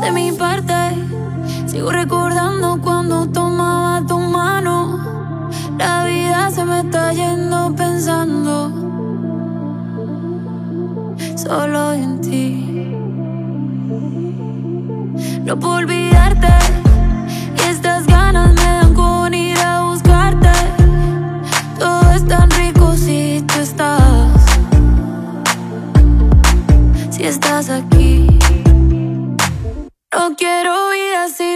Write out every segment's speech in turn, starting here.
De mi parte, sigo recordando cuando tomaba tu mano. La vida se me está yendo pensando solo en ti. No puedo olvidarte. estás aquí. No quiero ir así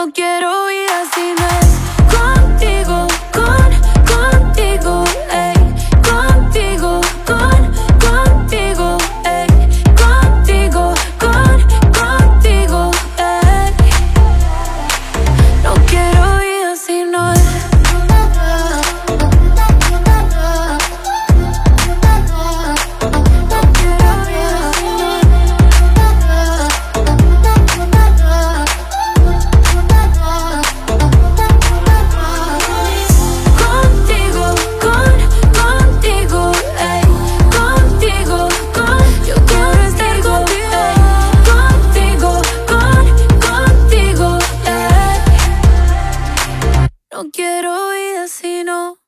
No quiero ir así. hacer oídas si no